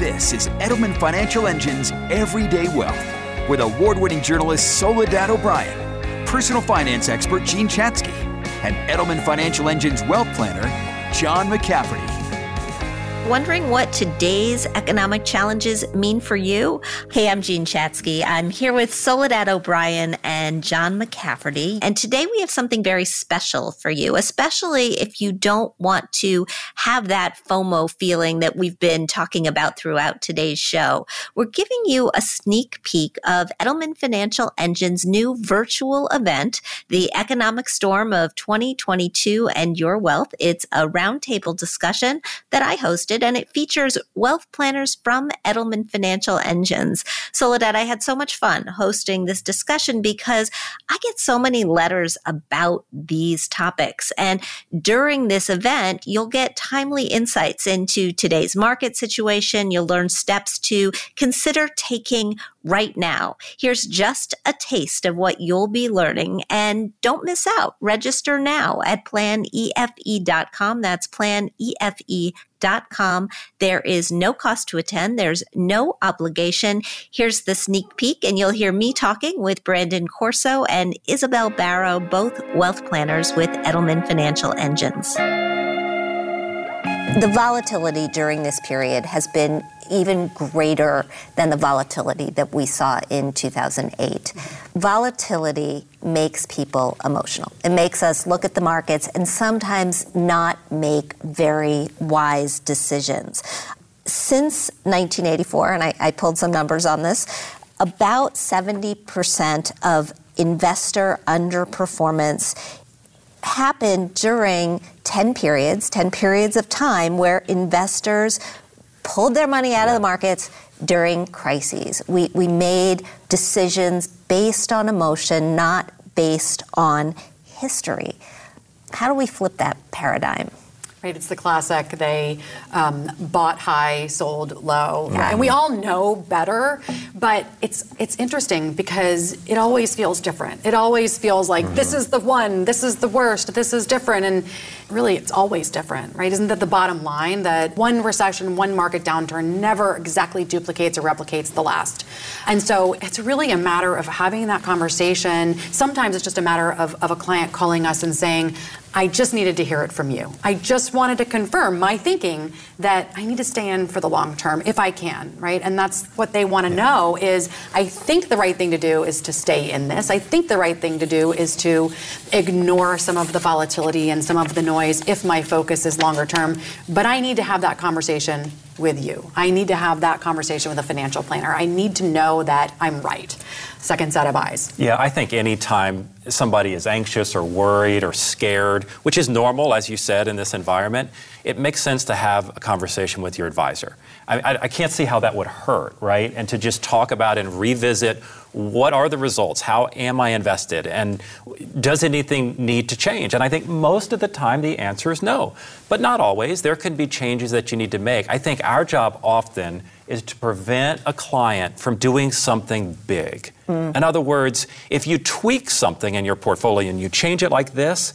This is Edelman Financial Engine's Everyday Wealth with award winning journalist Soledad O'Brien, personal finance expert Jean Chatsky, and Edelman Financial Engine's wealth planner, John McCafferty. Wondering what today's economic challenges mean for you? Hey, I'm Jean Chatsky. I'm here with Soledad O'Brien and John McCafferty. And today we have something very special for you, especially if you don't want to have that FOMO feeling that we've been talking about throughout today's show. We're giving you a sneak peek of Edelman Financial Engine's new virtual event, the Economic Storm of 2022 and Your Wealth. It's a roundtable discussion that I hosted and it features wealth planners from Edelman Financial Engines. Soledad, I had so much fun hosting this discussion because I get so many letters about these topics. And during this event, you'll get timely insights into today's market situation. You'll learn steps to consider taking right now. Here's just a taste of what you'll be learning and don't miss out. Register now at planefe.com. That's planefe.com. There is no cost to attend. There's no obligation. Here's the sneak peek and you'll hear me talking with Brandon Corso and Isabel Barrow, both wealth planners with Edelman Financial Engines. The volatility during this period has been even greater than the volatility that we saw in 2008. Volatility makes people emotional. It makes us look at the markets and sometimes not make very wise decisions. Since 1984, and I, I pulled some numbers on this, about 70% of investor underperformance happened during 10 periods, 10 periods of time where investors pulled their money out of the markets during crises. We, we made decisions based on emotion, not based on history. How do we flip that paradigm? Right, it's the classic. They um, bought high, sold low, yeah. and we all know better. But it's it's interesting because it always feels different. It always feels like mm-hmm. this is the one, this is the worst, this is different, and really it's always different, right? Isn't that the bottom line? That one recession, one market downturn never exactly duplicates or replicates the last. And so it's really a matter of having that conversation. Sometimes it's just a matter of, of a client calling us and saying, I just needed to hear it from you. I just wanted to confirm my thinking that I need to stay in for the long term if I can, right? And that's what they want to know is I think the right thing to do is to stay in this. I think the right thing to do is to ignore some of the volatility and some of the noise if my focus is longer term, but I need to have that conversation with you. I need to have that conversation with a financial planner. I need to know that I'm right. Second set of eyes. Yeah, I think anytime somebody is anxious or worried or scared, which is normal, as you said, in this environment, it makes sense to have a conversation with your advisor. I, I, I can't see how that would hurt, right? And to just talk about and revisit what are the results? How am I invested? And does anything need to change? And I think most of the time the answer is no, but not always. There can be changes that you need to make. I think our job often is to prevent a client from doing something big. Mm. In other words, if you tweak something in your portfolio and you change it like this,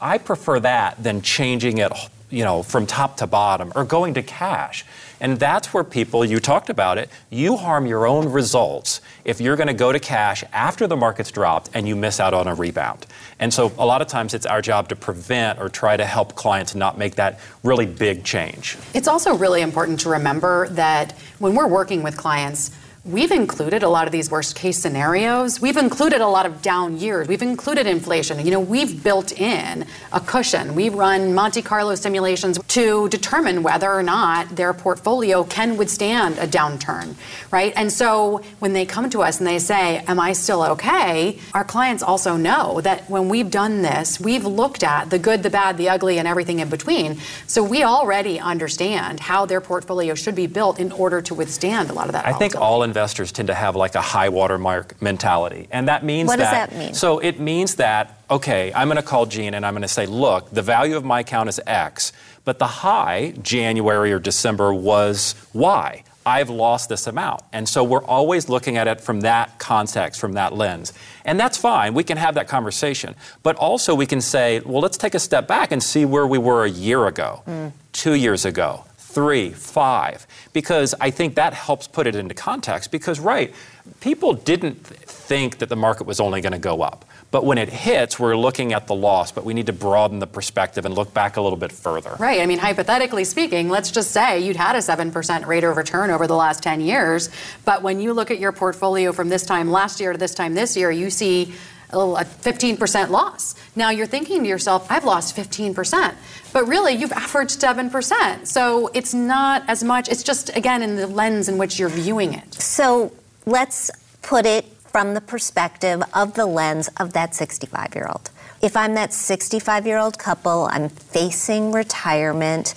I prefer that than changing it, you know, from top to bottom or going to cash. And that's where people, you talked about it, you harm your own results if you're going to go to cash after the market's dropped and you miss out on a rebound. And so a lot of times it's our job to prevent or try to help clients not make that really big change. It's also really important to remember that when we're working with clients, We've included a lot of these worst case scenarios. We've included a lot of down years. We've included inflation. You know, we've built in a cushion. We run Monte Carlo simulations to determine whether or not their portfolio can withstand a downturn, right? And so when they come to us and they say, Am I still okay? Our clients also know that when we've done this, we've looked at the good, the bad, the ugly, and everything in between. So we already understand how their portfolio should be built in order to withstand a lot of that. I think all investors investors tend to have like a high watermark mentality. And that means what that. What does that mean? So it means that, okay, I'm going to call Jean and I'm going to say, look, the value of my account is X, but the high, January or December, was Y. I've lost this amount. And so we're always looking at it from that context, from that lens. And that's fine. We can have that conversation. But also we can say, well, let's take a step back and see where we were a year ago, mm. two years ago, three, five, because I think that helps put it into context. Because, right, people didn't think that the market was only going to go up. But when it hits, we're looking at the loss, but we need to broaden the perspective and look back a little bit further. Right. I mean, hypothetically speaking, let's just say you'd had a 7% rate of return over the last 10 years. But when you look at your portfolio from this time last year to this time this year, you see a 15% loss. Now you're thinking to yourself, I've lost 15%. But really, you've averaged 7%. So it's not as much, it's just, again, in the lens in which you're viewing it. So let's put it from the perspective of the lens of that 65 year old. If I'm that 65 year old couple, I'm facing retirement,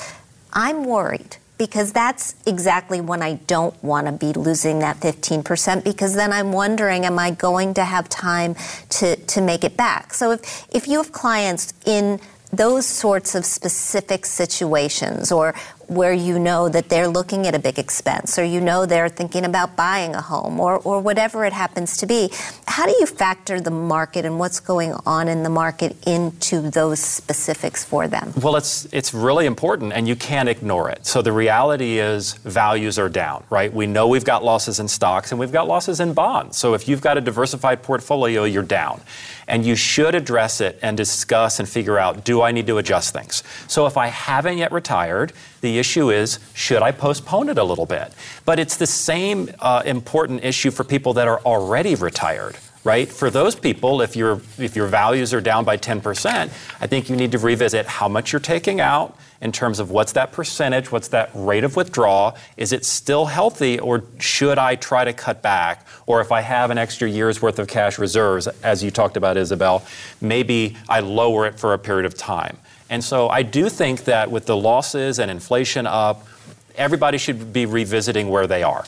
I'm worried because that's exactly when I don't want to be losing that 15% because then I'm wondering, am I going to have time to, to make it back? So if, if you have clients in those sorts of specific situations or where you know that they're looking at a big expense or you know they're thinking about buying a home or, or whatever it happens to be. How do you factor the market and what's going on in the market into those specifics for them? Well, it's, it's really important and you can't ignore it. So the reality is values are down, right? We know we've got losses in stocks and we've got losses in bonds. So if you've got a diversified portfolio, you're down. And you should address it and discuss and figure out do I need to adjust things? So if I haven't yet retired, the issue is, should I postpone it a little bit? But it's the same uh, important issue for people that are already retired right? For those people, if your if your values are down by 10%, I think you need to revisit how much you're taking out in terms of what's that percentage, what's that rate of withdrawal, is it still healthy or should I try to cut back? Or if I have an extra year's worth of cash reserves, as you talked about Isabel, maybe I lower it for a period of time. And so I do think that with the losses and inflation up, everybody should be revisiting where they are.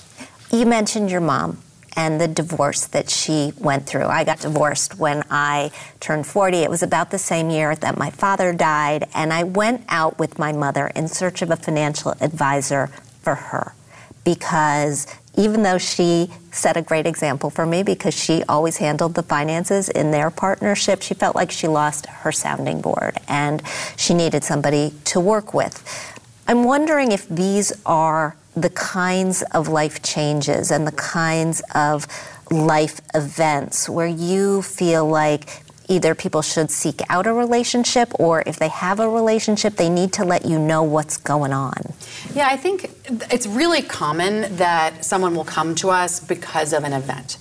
You mentioned your mom and the divorce that she went through. I got divorced when I turned 40. It was about the same year that my father died, and I went out with my mother in search of a financial advisor for her because even though she set a great example for me because she always handled the finances in their partnership, she felt like she lost her sounding board and she needed somebody to work with. I'm wondering if these are the kinds of life changes and the kinds of life events where you feel like either people should seek out a relationship or if they have a relationship, they need to let you know what's going on. Yeah, I think it's really common that someone will come to us because of an event.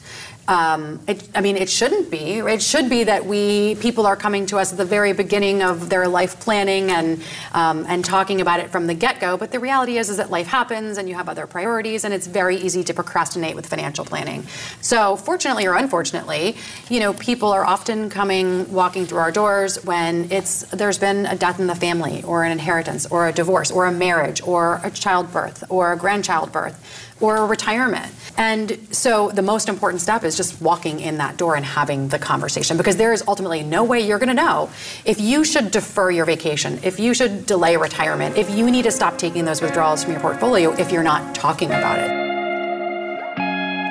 Um, it, I mean, it shouldn't be. It should be that we people are coming to us at the very beginning of their life planning and um, and talking about it from the get go. But the reality is, is that life happens and you have other priorities, and it's very easy to procrastinate with financial planning. So, fortunately or unfortunately, you know, people are often coming walking through our doors when it's there's been a death in the family, or an inheritance, or a divorce, or a marriage, or a childbirth, or a grandchild birth or a retirement. And so the most important step is just walking in that door and having the conversation because there is ultimately no way you're going to know if you should defer your vacation, if you should delay retirement, if you need to stop taking those withdrawals from your portfolio if you're not talking about it.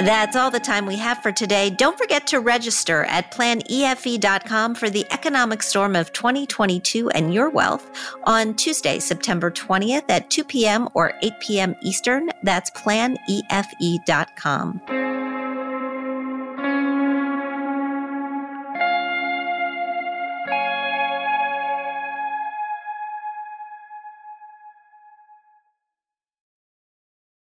That's all the time we have for today. Don't forget to register at planefe.com for the economic storm of 2022 and your wealth on Tuesday, September 20th at 2 p.m. or 8 p.m. Eastern. That's planefe.com.